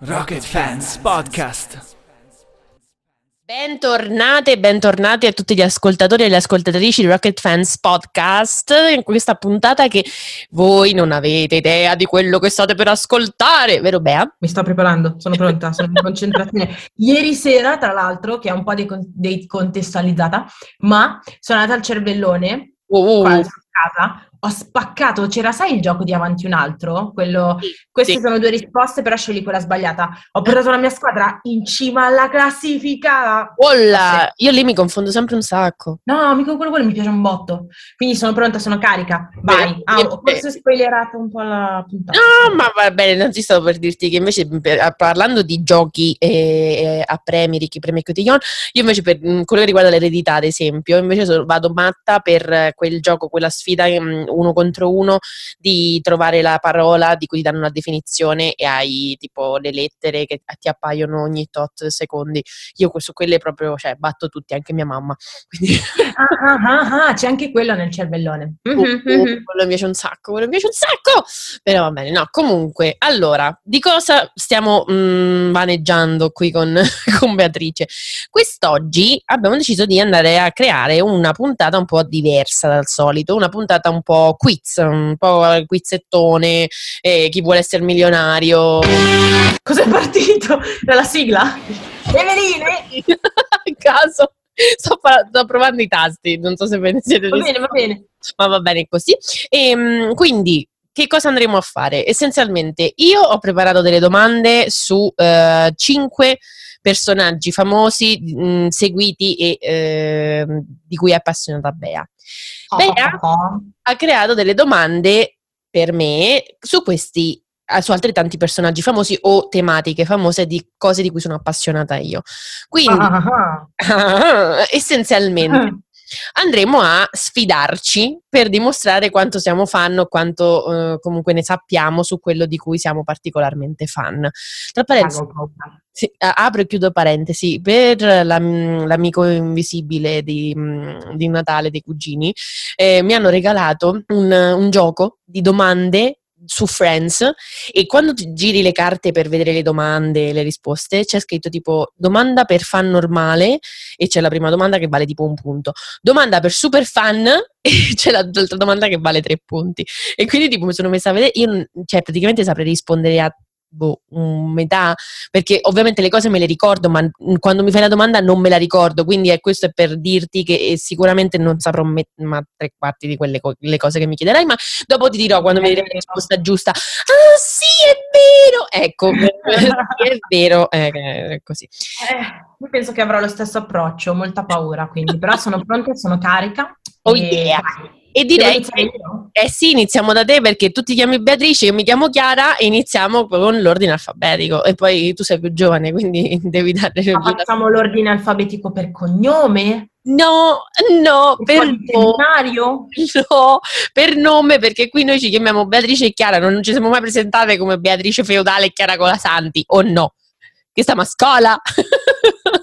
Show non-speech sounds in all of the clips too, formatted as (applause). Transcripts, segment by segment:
Rocket Fans Podcast. Bentornate e bentornati a tutti gli ascoltatori e le ascoltatrici di Rocket Fans Podcast in questa puntata che voi non avete idea di quello che state per ascoltare, vero Bea? Mi sto preparando, sono pronta, sono in concentrazione. Ieri sera, tra l'altro, che è un po' decontestualizzata, ma sono andata al cervellone, Uh, qua in casa, ho spaccato, c'era sai il gioco di avanti un altro? Quello, queste sì. sono due risposte, però scegli quella sbagliata. Ho portato la mia squadra in cima alla classifica. Olla, io lì mi confondo sempre un sacco. No, mica quello, quello mi piace un botto. Quindi sono pronta, sono carica. Vai. Ah, ho forse spoilerato un po' la puntata. No, ma va bene, non ti stavo per dirti che invece per- parlando di giochi eh, a premi, ricchi premi e cotillon, io invece per quello che riguarda l'eredità, ad esempio, invece vado matta per quel gioco, quella sfida uno contro uno di trovare la parola di cui ti danno una definizione e hai tipo le lettere che ti appaiono ogni tot secondi. Io su quelle proprio, cioè, batto tutti, anche mia mamma. Quindi Ah, ah, ah, ah, c'è anche quello nel cervellone. Mhm, uh, mhm. quello mi piace un sacco, quello mi piace un sacco. Però va bene, no, comunque, allora, di cosa stiamo mm, vaneggiando qui con, (laughs) con Beatrice? Quest'oggi abbiamo deciso di andare a creare una puntata un po' diversa dal solito, una puntata un po' quiz, un po' quizzettone, eh, chi vuole essere milionario. Cos'è partito? Dalla sigla? Eveline! A (laughs) caso. Sto, fa- sto provando i tasti, non so se ve ne siete Va bene, va bene. ma va bene così. E, quindi, che cosa andremo a fare? Essenzialmente, io ho preparato delle domande su cinque personaggi famosi, mh, seguiti e eh, di cui è appassionata Bea. Bea ha creato delle domande per me su questi eh, su altrettanti personaggi famosi o tematiche famose di cose di cui sono appassionata io. Quindi, Ah, ah, (laughs) essenzialmente, ah. (laughs) andremo a sfidarci per dimostrare quanto siamo fan o quanto eh, comunque ne sappiamo su quello di cui siamo particolarmente fan. Tra parentesi, sì, apro e chiudo parentesi, per la- l'amico invisibile di, mm, di Natale dei cugini eh, mi hanno regalato un, un gioco di domande su Friends e quando giri le carte per vedere le domande e le risposte c'è scritto tipo domanda per fan normale e c'è la prima domanda che vale tipo un punto. Domanda per super fan (laughs) e c'è la- l'altra domanda che vale tre punti. E quindi tipo mi sono messa a vedere io cioè praticamente saprei rispondere a boh, un metà perché ovviamente le cose me le ricordo ma quando mi fai la domanda non me la ricordo quindi è, questo è per dirti che eh, sicuramente non saprò me- ma tre quarti di quelle co- le cose che mi chiederai ma dopo ti dirò quando mi direi la risposta giusta ah sì è vero ecco (laughs) sì, è vero eh, è così Eh, io penso che avrò lo stesso approccio, molta paura, quindi, però sono pronta, sono carica. Oh e yeah. E direi che eh sì, iniziamo da te perché tu ti chiami Beatrice, io mi chiamo Chiara e iniziamo con l'ordine alfabetico. E poi tu sei più giovane, quindi (laughs) devi dare Ma facciamo l'ordine alfabetico per cognome? No, no, per nome. (laughs) No, per nome, perché qui noi ci chiamiamo Beatrice e Chiara, non ci siamo mai presentate come Beatrice Feudale e Chiara Colasanti, o no? Che stiamo a scuola? (laughs)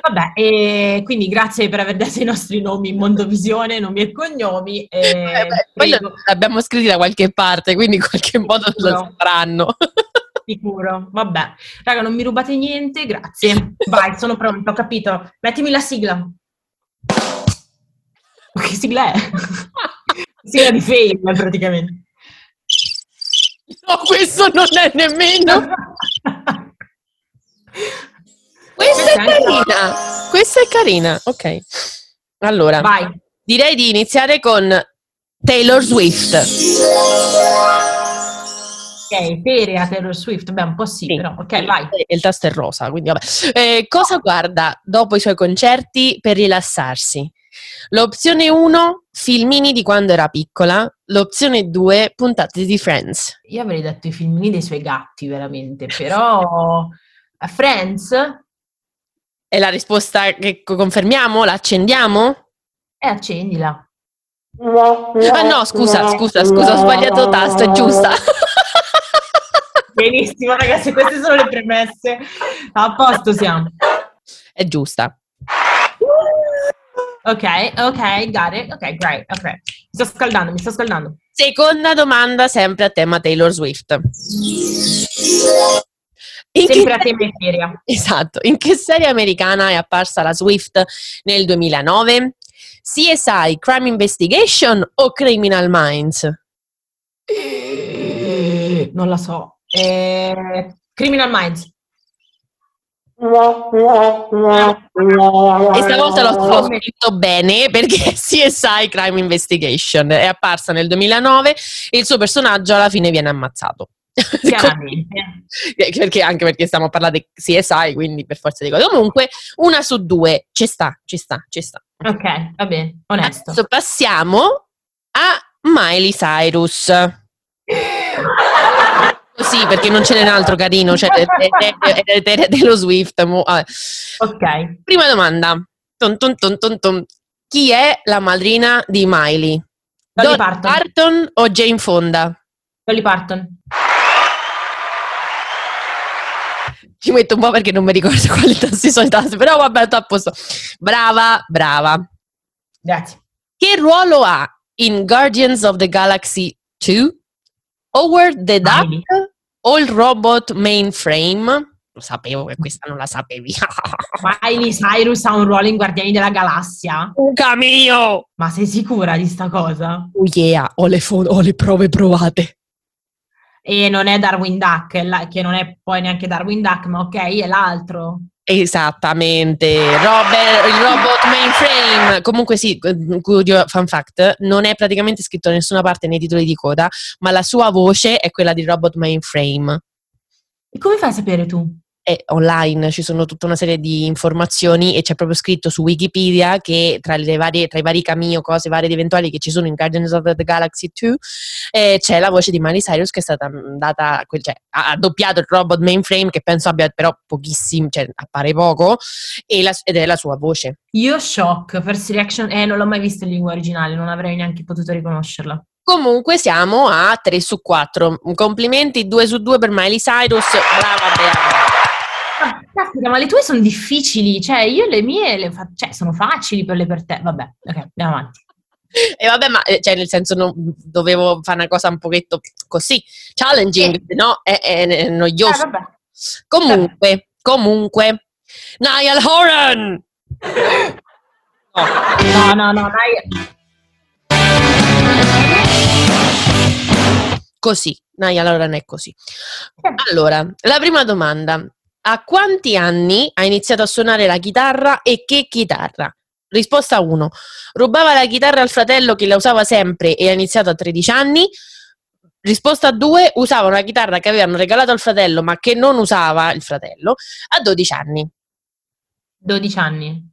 Vabbè, e quindi grazie per aver dato i nostri nomi in Mondovisione, nomi e cognomi. e Eh, quello prego, l'abbiamo scritti da qualche parte, quindi in qualche modo lo sapranno. (laughs) sicuro. Vabbè, raga, non mi rubate niente, grazie. Vai, sono pronta, ho capito. Mettimi la sigla. Ma Che sigla è? (laughs) sigla di fail, praticamente. No, questo non è nemmeno. (laughs) Questa è Questa è carina. Questa è carina. Ok. Allora, Vai. direi di iniziare con Taylor Swift. Ok, Tere a Taylor Swift, beh, un po' sì, Sì. però. Ok, vai. Il tasto è rosa, quindi vabbè. Eh, cosa guarda dopo i suoi concerti per rilassarsi? L'opzione 1, filmini di quando era piccola. L'opzione 2, puntate di Friends. Io avrei detto i filmini dei suoi gatti, veramente, (laughs) però a Friends È la risposta che co- confermiamo? La accendiamo? e accendila. Ah no, scusa, scusa, scusa, ho sbagliato tasto, è giusta. (laughs) Benissimo, ragazzi, queste sono le premesse. A posto siamo. È giusta. Ok, ok, got it. Ok, great, ok. Mi sto scaldando, mi sto scaldando. Seconda domanda, sempre a tema Taylor Swift. In che Sempre a serie- tema Etheria. Esatto, in che serie americana è apparsa la Swift nel 2009? CSI, Crime Investigation o Criminal Minds? Non la so. Eh, Criminal Minds. E stavolta l'ho, l'ho scritto bene perché (laughs) CSI Crime Investigation è apparsa nel 2009 e il suo personaggio alla fine viene ammazzato. Chiaramente. perché, anche perché stiamo parlando di CSI, quindi per forza di cose. Comunque, una su due ci sta, ci sta, ci sta. Ok, va bene, onesto. Adesso passiamo a Miley Cyrus. Così, perché non ce n'è un altro carino, cioè è- dello Swift. vabbè. Ok. Prima domanda. Ton, ton, ton, ton, ton. Chi è la madrina di Miley? Dolly Parton. Parton o Jane Fonda? Dolly Parton. Ci metto un po' perché non mi ricordo (laughs) quali tassi sono i tassi, però vabbè, sto a posto. Brava, brava. Grazie. Che ruolo ha in Guardians of the Galaxy 2? Howard the Duck Miley. o il robot mainframe? Lo sapevo che questa non la sapevi. (laughs) Miley Cyrus ha un ruolo in Guardiani della Galassia? Uca mio! Ma sei sicura di sta cosa? Oh yeah, ho le, fo- ho le prove provate. E non è Darwin Duck, la- che non è poi neanche Darwin Duck, ma ok, è l'altro. Esattamente, Robert, il robot mainframe. Comunque sì, eh, curio- fun fact, non è praticamente scritto da nessuna parte nei titoli di coda, ma la sua voce è quella di robot mainframe. E come fai a sapere tu? È online, ci sono tutta una serie di informazioni e c'è proprio scritto su Wikipedia che tra, le varie, tra i vari cameo, cose varie ed eventuali che ci sono in Guardians of the Galaxy 2, eh, c'è la voce di Miley Cyrus che è stata mm, data, cioè, ha doppiato il robot mainframe che penso abbia però pochissimo, cioè appare poco, e la- ed è la sua voce. Io shock, first reaction, eh, non l'ho mai vista in lingua originale, non avrei neanche potuto riconoscerla. Comunque siamo a 3 su 4. Complimenti 2 su 2 per Miley Cyrus. Brava, brava. Ah, caspita, ma le tue sono difficili, cioè io le mie le fa- cioè, sono facili per le per te. Vabbè, ok, andiamo avanti. E vabbè, ma eh, cioè, nel senso non, dovevo fare una cosa un pochetto così, challenging, no? È, è- è Eh, noioso. vabbè. comunque, comunque, Niall Horan! No. No, no, no, dai. Così, Niall Horan è così. Allora, la prima domanda. A quanti anni ha iniziato a suonare la chitarra e che chitarra? Risposta 1. Rubava la chitarra al fratello che la usava sempre e ha iniziato a 13 anni. Risposta 2. Usava una chitarra che avevano regalato al fratello ma che non usava il fratello a 12 anni. 12 anni.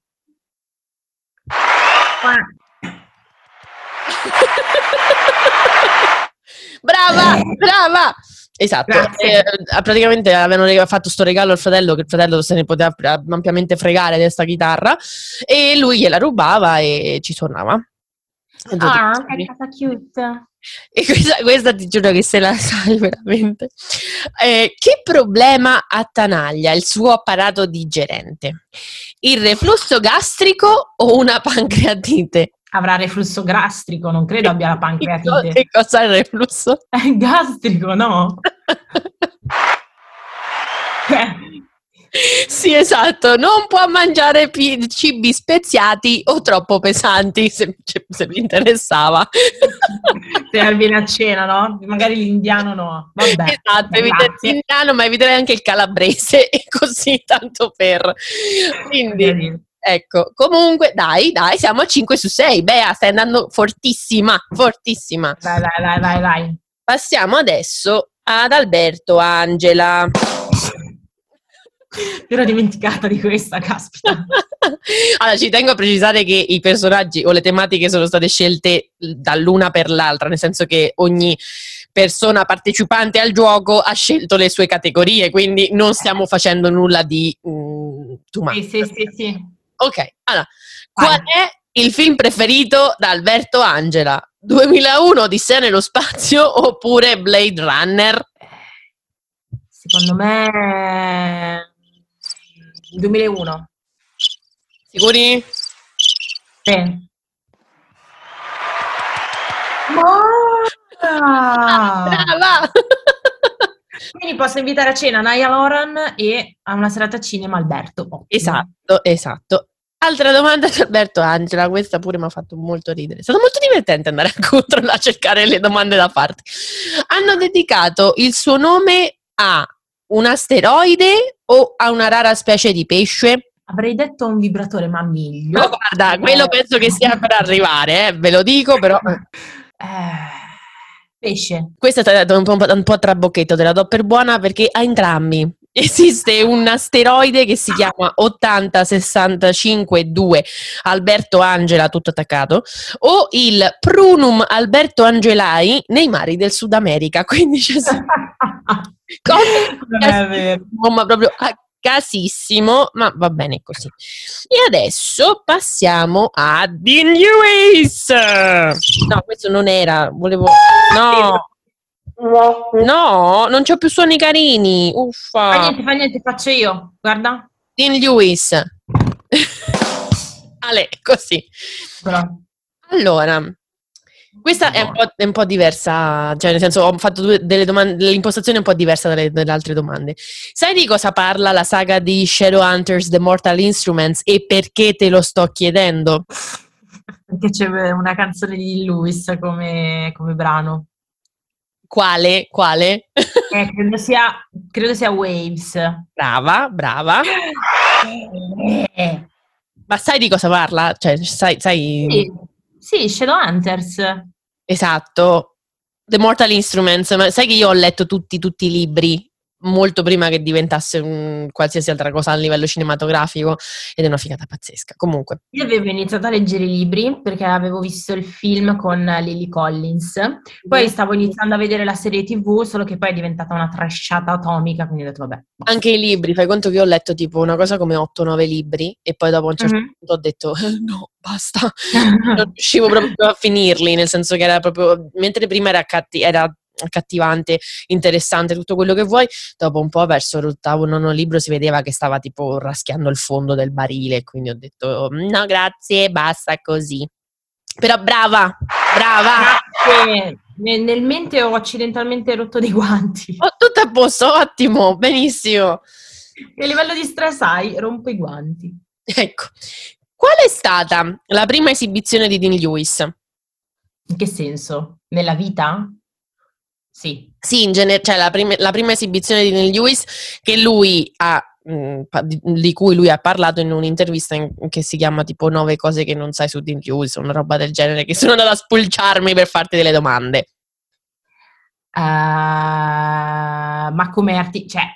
Brava, brava! Esatto, Grazie. Eh, praticamente avevano fatto sto regalo al fratello che il fratello se ne poteva eh, ampiamente fregare di questa chitarra e lui gliela rubava e ci suonava. A 12 Ah, anni. che cosa cute. E questa, questa ti giuro che se la sai veramente. Eh, che problema attanaglia il suo apparato digerente? Il reflusso gastrico o una pancreatite? Avrà reflusso gastrico, non credo abbia la pancreatite. Che cosa è il reflusso? (laughs) È gastrico, no? (laughs) Eh, Sì, esatto, non può mangiare pi- cibi speziati o troppo pesanti, se, se vi interessava. Se viene a cena, no? Magari l'indiano no. Vabbè. esatto, eviterei grazie. l'indiano, ma eviterei anche il calabrese e (laughs) così tanto per. Quindi, ecco, comunque, dai, dai, siamo a 5 su 6. Bea, stai andando fortissima, fortissima. Vai, vai, vai, vai, vai. Passiamo adesso ad Alberto Angela. Mi ero dimenticata di questa, caspita. (laughs) allora, ci tengo a precisare che i personaggi o le tematiche sono state scelte dall'una per l'altra, nel senso che ogni persona partecipante al gioco ha scelto le sue categorie, quindi non stiamo facendo nulla di mm, too much. Sì, sì, sì, sì. Ok, allora, qual è il film preferito da Alberto Angela? 2001 Odissea nello spazio (laughs) oppure Blade Runner? Secondo me... 2001. Sicuri? Sì. Ma... (laughs) Ah. Brava! (laughs) Quindi posso invitare a cena Naya Loran e a una serata cinema Alberto. Ottimo. Esatto, esatto. Altra domanda di Alberto Angela, questa pure mi ha fatto molto ridere. È stato molto divertente andare (laughs) a controllo a cercare le domande da farti. Hanno dedicato il suo nome a un asteroide o a una rara specie di pesce? Avrei detto un vibratore. Ma guarda, quello penso che sia per arrivare, eh, ve lo dico, però... Eh, pesce. Questa è un po', un po' trabocchetto, te la do per buona perché a entrambi (laughs) esiste un asteroide che si chiama 80652 Alberto Angela, tutto attaccato, o il Prunum Alberto Angelai nei mari del Sud America. (laughs) Quindi c'è (laughs) Non è vero. ma proprio a casissimo, ma va bene così. E adesso passiamo a Dean Lewis. No, questo non era, volevo... No, no, non c'ho più suoni carini. Fa Uffa. niente, fa niente, faccio io. Guarda. Dean Lewis. (laughs) Ale, così. Allora, questa è un, po', è un po' diversa, cioè nel senso ho fatto due, delle domande, l'impostazione è un po' diversa dalle, dalle altre domande. Sai di cosa parla la saga di Shadowhunters The Mortal Instruments e perché te lo sto chiedendo? Perché c'è una canzone di Lewis come, come brano. Quale? Quale? Eh, credo, sia, credo sia Waves. brava, brava. Eh, Ma sai di cosa parla? Cioè, sai, sai... Sì, sì, Shadowhunters. Esatto. The Mortal Instruments, ma sai che io ho letto tutti, tutti i libri molto prima che diventasse un qualsiasi altra cosa a livello cinematografico ed è una figata pazzesca. Comunque, Io avevo iniziato a leggere i libri perché avevo visto il film con Lily Collins, poi stavo iniziando a vedere la serie TV, solo che poi è diventata una trasciata atomica, quindi ho detto vabbè. basta. anche i libri, fai conto che ho letto tipo una cosa come 8-9 libri e poi dopo un certo Mhm. punto ho detto "Eh, (laughs) no, basta. (laughs) non riuscivo proprio a finirli, nel senso che era proprio, mentre prima era, accatti- era accattivante, interessante, tutto quello che vuoi, dopo un po' verso l'ottavo, nono libro si vedeva che stava tipo raschiando il fondo del barile, quindi ho detto no grazie, basta così. Però brava, brava, Grazie. Nel, nel mente ho accidentalmente rotto dei guanti. oh, tutto a posto, ottimo, benissimo. E a livello di stress hai, rompo i guanti. Ecco, qual è stata la prima esibizione di Dean Lewis? In che senso? Nella vita? Sì. Sì, in genere, cioè la, prima- la prima esibizione di Neil Lewis che lui ha, pa- di, cui lui ha parlato in un'intervista in- che si chiama tipo Nove cose che non sai su Dean Lewis, una roba del genere, che sono andata a spulciarmi per farti delle domande. Eh, ma come artista, cioè,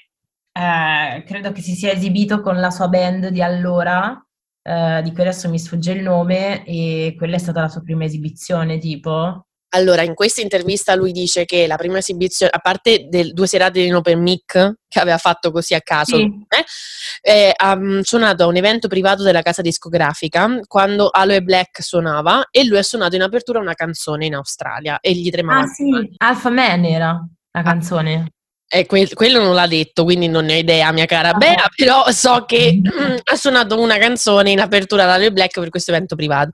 eh, credo che si sia esibito con la sua band di allora, eh, di cui adesso mi sfugge il nome, e quella è stata la sua prima esibizione, tipo. Allora, in questa intervista lui dice che la prima esibizione, a parte del, due serate in open mic che aveva fatto così a caso, Sì. eh, eh, ha mm, suonato a un evento privato della casa discografica quando Aloe Black suonava e lui ha suonato in apertura una canzone in Australia e gli tremava Ah sì, Alpha Man era la canzone. Eh, que- quello non l'ha detto, quindi non ne ho idea, mia cara Ah. Bea, però so che mm, (clears throat) ha suonato una canzone in apertura da Black per questo evento privato.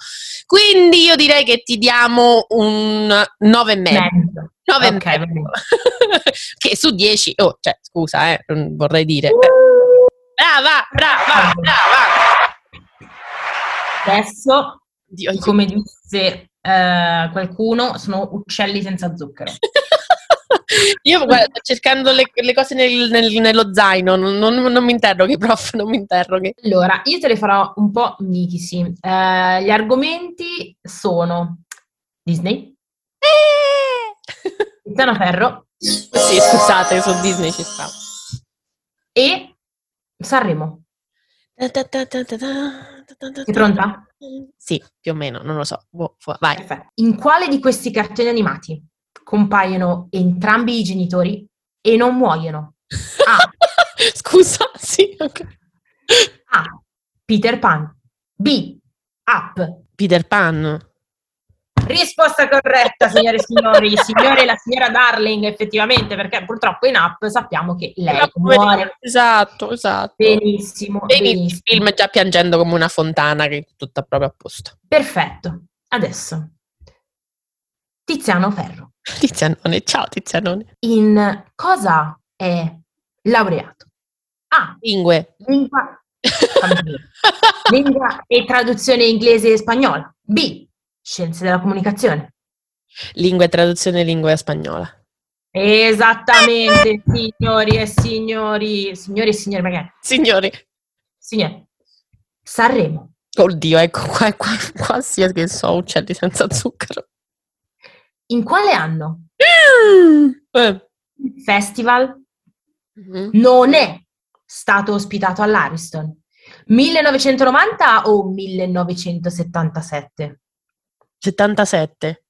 Quindi io direi che ti diamo un 9 e mezzo. Mezzo. 9 e mezzo. (laughs) che su 10, oh, cioè, scusa, eh, vorrei dire. Brava, brava, brava. Adesso, Dio, io- come disse eh, qualcuno, sono uccelli senza zucchero. (laughs) Io guarda, sto cercando le, le cose nel- nel- nello zaino, non, non- non mi interroghi, (laughs) prof, non mi interroghi. Allora, io te le farò un po' mitici. Eh, gli argomenti sono Disney, Tiziano Ferro sì, scusate, su Disney ci sta. e Sanremo. Sei pronta? Sì, più o meno, non lo so. Boh, vai. Perfetto. In quale di questi cartoni animati compaiono entrambi i genitori e non muoiono? A. (laughs) Scusa, sì, ok. A. Peter Pan. B. Up. Peter Pan. Risposta corretta, signore e signori. Signore e la signora Darling, effettivamente, perché purtroppo in Up sappiamo che lei muore Esatto, esatto. benissimo. Inizia il film già piangendo come una fontana che è tutta proprio a posto. Perfetto. Adesso Tiziano Ferro. Tizianone, ciao Tizianone. In cosa è laureato? A. Lingue. Lingua, (laughs) lingua e traduzione inglese e spagnola. B. Scienze della comunicazione. Lingua e traduzione lingua spagnola. Esattamente, signori e signori, signori e signori, magari. Signori. Signori. Sanremo. Oddio, ecco qua, qua, qua sia che so, uccelli senza zucchero. In quale anno? Eh. Il festival Mhm. non è stato ospitato all'Ariston. 1990 o 1977? 77.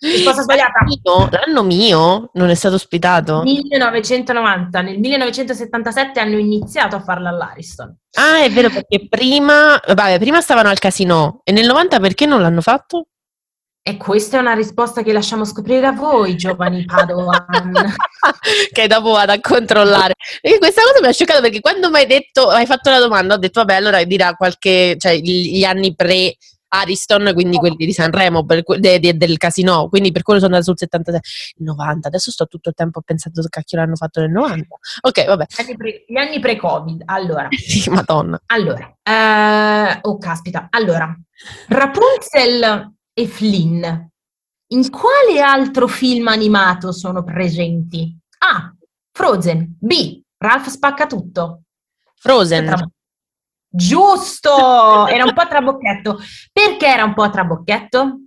Risposta sbagliata. L'anno- L'anno mio non è stato ospitato? 1990. Nel 1977 hanno iniziato a farlo all'Ariston. Ah, è vero, perché prima, vabbè, prima stavano al casino e nel 90 perché non l'hanno fatto? E questa è una risposta che lasciamo scoprire a voi, giovani Padawan. (laughs) che dopo vado a controllare. E questa cosa mi ha scioccato perché quando mi hai detto, hai fatto la domanda, ho detto vabbè, allora dirà qualche, cioè gli anni pre Ariston, quindi quelli di Sanremo, que- de- de- del casino, quindi per quello sono andata sul 77, il 90, adesso sto tutto il tempo pensando che cacchio l'hanno fatto nel 90. Ok, vabbè, Gli anni pre- pre-Covid. Allora, (laughs) sì, madonna. allora, eh, oh caspita, allora, Rapunzel e Flynn, in quale altro film animato sono presenti? A. Frozen. B. Ralph Spaccatutto. Frozen, Tra- Giusto! Era un po' a trabocchetto. Perché era un po' a trabocchetto?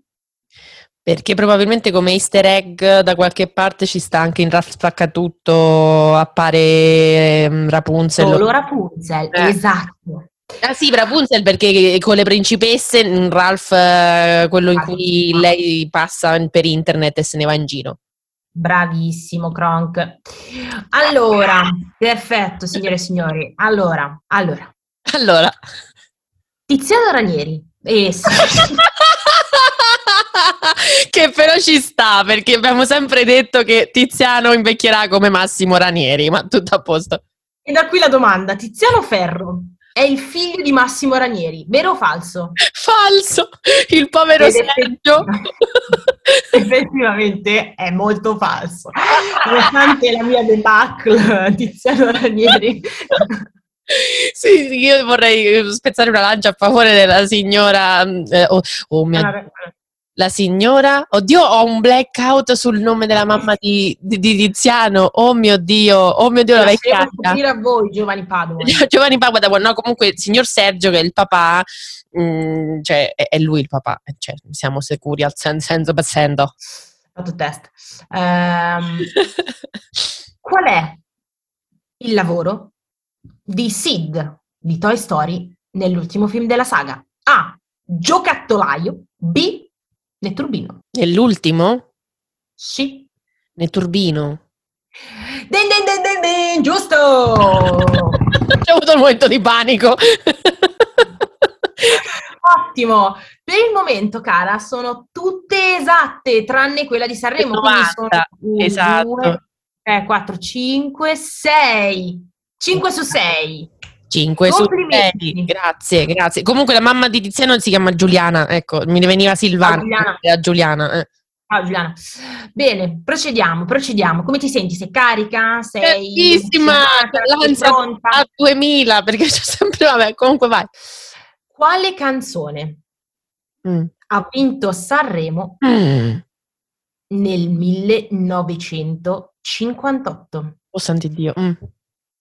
perché probabilmente come easter egg da qualche parte ci sta anche in Ralph Spaccatutto, appare ehm, Rapunzel. Solo Rapunzel, Eh. esatto. Ah sì, Rapunzel perché con le principesse, mm, Ralph, eh, quello in cui lei passa per internet e se ne va in giro. Bravissimo, Kronk. Allora, perfetto, signore e signori. Allora, allora, Allora, Tiziano Ranieri. Eh, sì. (laughs) che però ci sta perché abbiamo sempre detto che Tiziano invecchierà come Massimo Ranieri, ma tutto a posto. E da qui la domanda: Tiziano Ferro è il figlio di Massimo Ranieri, vero o falso? Falso, il povero Ed Sergio. (laughs) Effettivamente è molto falso. Nonostante la mia debacle, Tiziano Ranieri. Sì, io vorrei spezzare una lancia a favore della signora. eh, oh, oh mio- la signora. Oddio, ho un blackout sul nome della mamma di, di- di Tiziano. Oh mio Dio, oh mio Dio, la Lasceremo vecchiaia. scoprire a voi, giovani Padova. (laughs) Giovanni Padova, no, comunque il signor Sergio, che è il papà, mm, cioè è, è lui il papà, eh, cioè, siamo sicuri al sen- senso passendo. Fatto test. Ehm, (laughs) qual è il lavoro di Sid di Toy Story nell'ultimo film della saga? A. Giocattolaio. B. Netturbino. Nell'ultimo? Sì. Netturbino. Den den den den den, giusto! (laughs) C'è avuto un momento di panico. Ottimo! Per il momento, cara, sono tutte esatte, tranne quella di Sanremo. Quindi sono 90, 1, esatto. 2, 3, 4, 5, 6. 5 su 6. 5 su Complimenti. 6. Grazie, grazie. Comunque la mamma di Tiziano si chiama Giuliana, ecco, mi veniva Silvana. Ah, Giuliana. era Giuliana. eh. Ah, Giuliana. Bene, procediamo, procediamo. Come ti senti? Sei carica? Sei l'ansia pronta? a 2000 perché c'è sempre, vabbè, comunque vai. Quale canzone Mm. ha vinto Sanremo Mm. nel 1958? Oh santi Dio. Mm.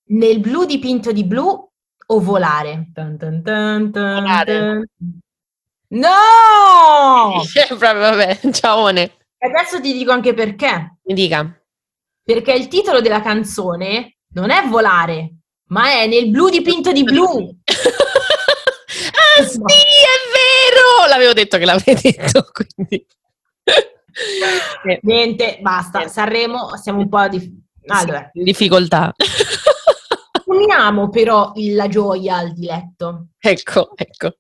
Nel blu dipinto di blu o volare? Tan tan tan Volare. No! (laughs) Proprio, vabbè, ciaone. E Adesso ti dico anche perché. Mi dica. Perché il titolo della canzone non è volare, ma è nel blu dipinto di blu. (laughs) ah sì, è vero! L'avevo detto che l'avrei detto, (laughs) quindi. Niente, basta. Sanremo, siamo un po' di... Allora, sì, in difficoltà. Uniamo però la gioia al diletto. ecco, ecco.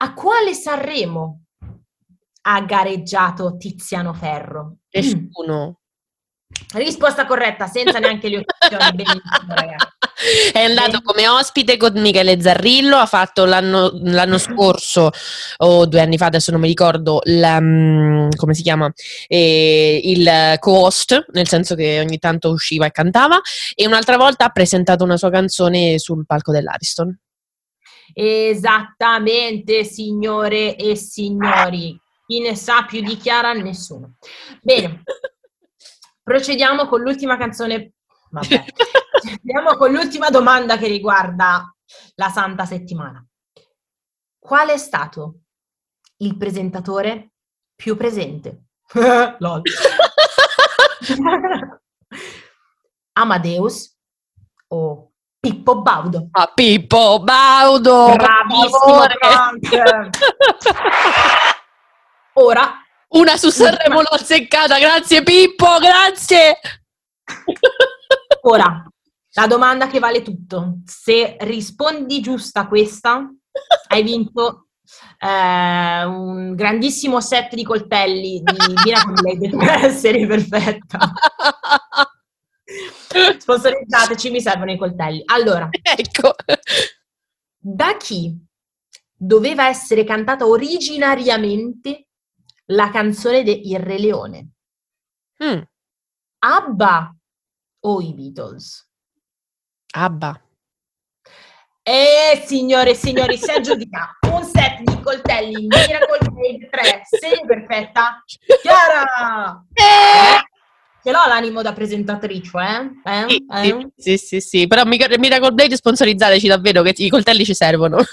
A quale Sanremo ha gareggiato Tiziano Ferro? Nessuno. Risposta corretta, senza neanche le opzioni. Benissimo, (laughs) ragazzi. È andato come ospite con Michele Zarrillo, ha fatto l'anno, l'anno scorso o due anni fa, adesso non mi ricordo, la, mm, come si chiama, eh, il co-host, nel senso che ogni tanto usciva e cantava, e un'altra volta ha presentato una sua canzone sul palco dell'Ariston. Esattamente, signore e signori. Chi ne sa più di Chiara? Nessuno. Bene, (laughs) procediamo con l'ultima canzone. Vabbè. (laughs) Andiamo con l'ultima domanda che riguarda la Santa Settimana. Qual è stato il presentatore più presente? (laughs) Lol. (laughs) Amadeus o Pippo Baudo? Ah, Pippo Baudo! Bravissimo! Ora una su Sanremo (laughs) l'ho azzeccata, grazie Pippo, grazie! Ora, la domanda che vale tutto. Se rispondi giusta a questa, hai vinto eh, un grandissimo set di coltelli di (laughs) Blade per essere perfetta. Sponsorizzateci, mi servono i coltelli. Allora, ecco. Da chi doveva essere cantata originariamente la canzone di Il Re Leone? Mm. Abba o i Beatles? Abba. Eh, signore e signori, si aggiudica (laughs) un set di coltelli Miracle Blade 3, serie perfetta, Chiara! Eh! Ce l'ho l'animo da presentatrice, eh? eh? Sì, eh? sì, sì, sì, però Miracle Blade sponsorizzateci davvero che i coltelli ci servono. (laughs)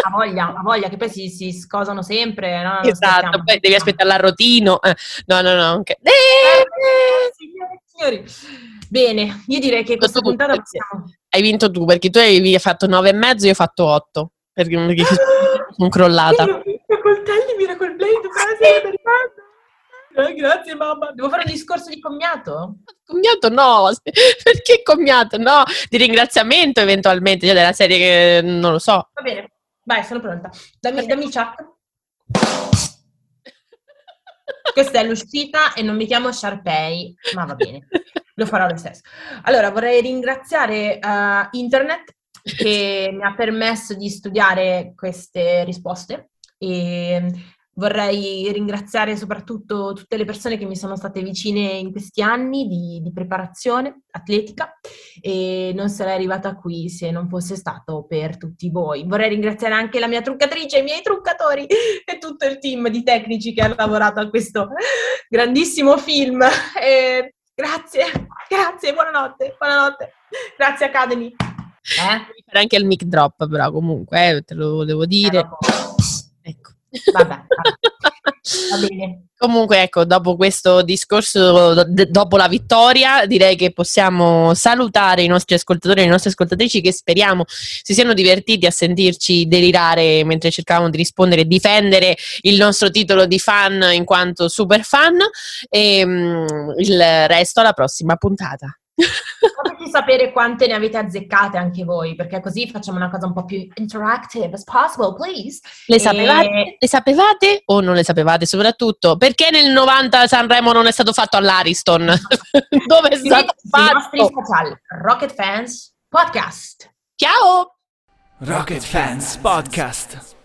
Ha voglia, ha voglia, che poi si, si scosano sempre. No? Esatto, poi devi aspettare l'arrotino. Eh, no, no, no. Okay. Eh, signori, signori. Bene, io direi che questa puntata possiamo... Hai vinto tu, perché tu hai fatto nove e mezzo, io ho fatto otto. Perché, perché (laughs) sono crollata. (laughs) coltelli, Miracle Blade, grazie, grazie mamma. Devo fare un discorso di commiato? Commiato no, (laughs) perché commiato? No, di ringraziamento eventualmente, cioè della serie che non lo so. Va bene, vai, sono pronta. Dammi, dammi Chuck. Questa è l'uscita e non mi chiamo Sharpay, ma va bene lo farò lo stesso. Allora, vorrei ringraziare uh, Internet che mi ha permesso di studiare queste risposte e vorrei ringraziare soprattutto tutte le persone che mi sono state vicine in questi anni di, di preparazione atletica e non sarei arrivata qui se non fosse stato per tutti voi. Vorrei ringraziare anche la mia truccatrice, i miei truccatori e tutto il team di tecnici che ha lavorato a questo grandissimo film. E Grazie, grazie, buonanotte, buonanotte. Grazie Academy. Eh? Fare anche il mic drop, però comunque, eh, te lo volevo dire. Eh, ecco. Vabbè, va bene. Comunque, ecco, dopo questo discorso, dopo la vittoria, direi che possiamo salutare i nostri ascoltatori e le nostre ascoltatrici che speriamo si siano divertiti a sentirci delirare mentre cercavamo di rispondere e difendere il nostro titolo di fan in quanto super fan. E um, il resto alla prossima puntata. (laughs) Fateci sapere quante ne avete azzeccate anche voi, perché così facciamo una cosa un po' più interactive as possible, please. Le sapevate, e... le sapevate o non le sapevate? Soprattutto, perché nel 90 Sanremo non è stato fatto all'Ariston? (laughs) Dove è stato fatto? I nostri social, Rocket Fans Podcast. Ciao! Rocket Fans Podcast.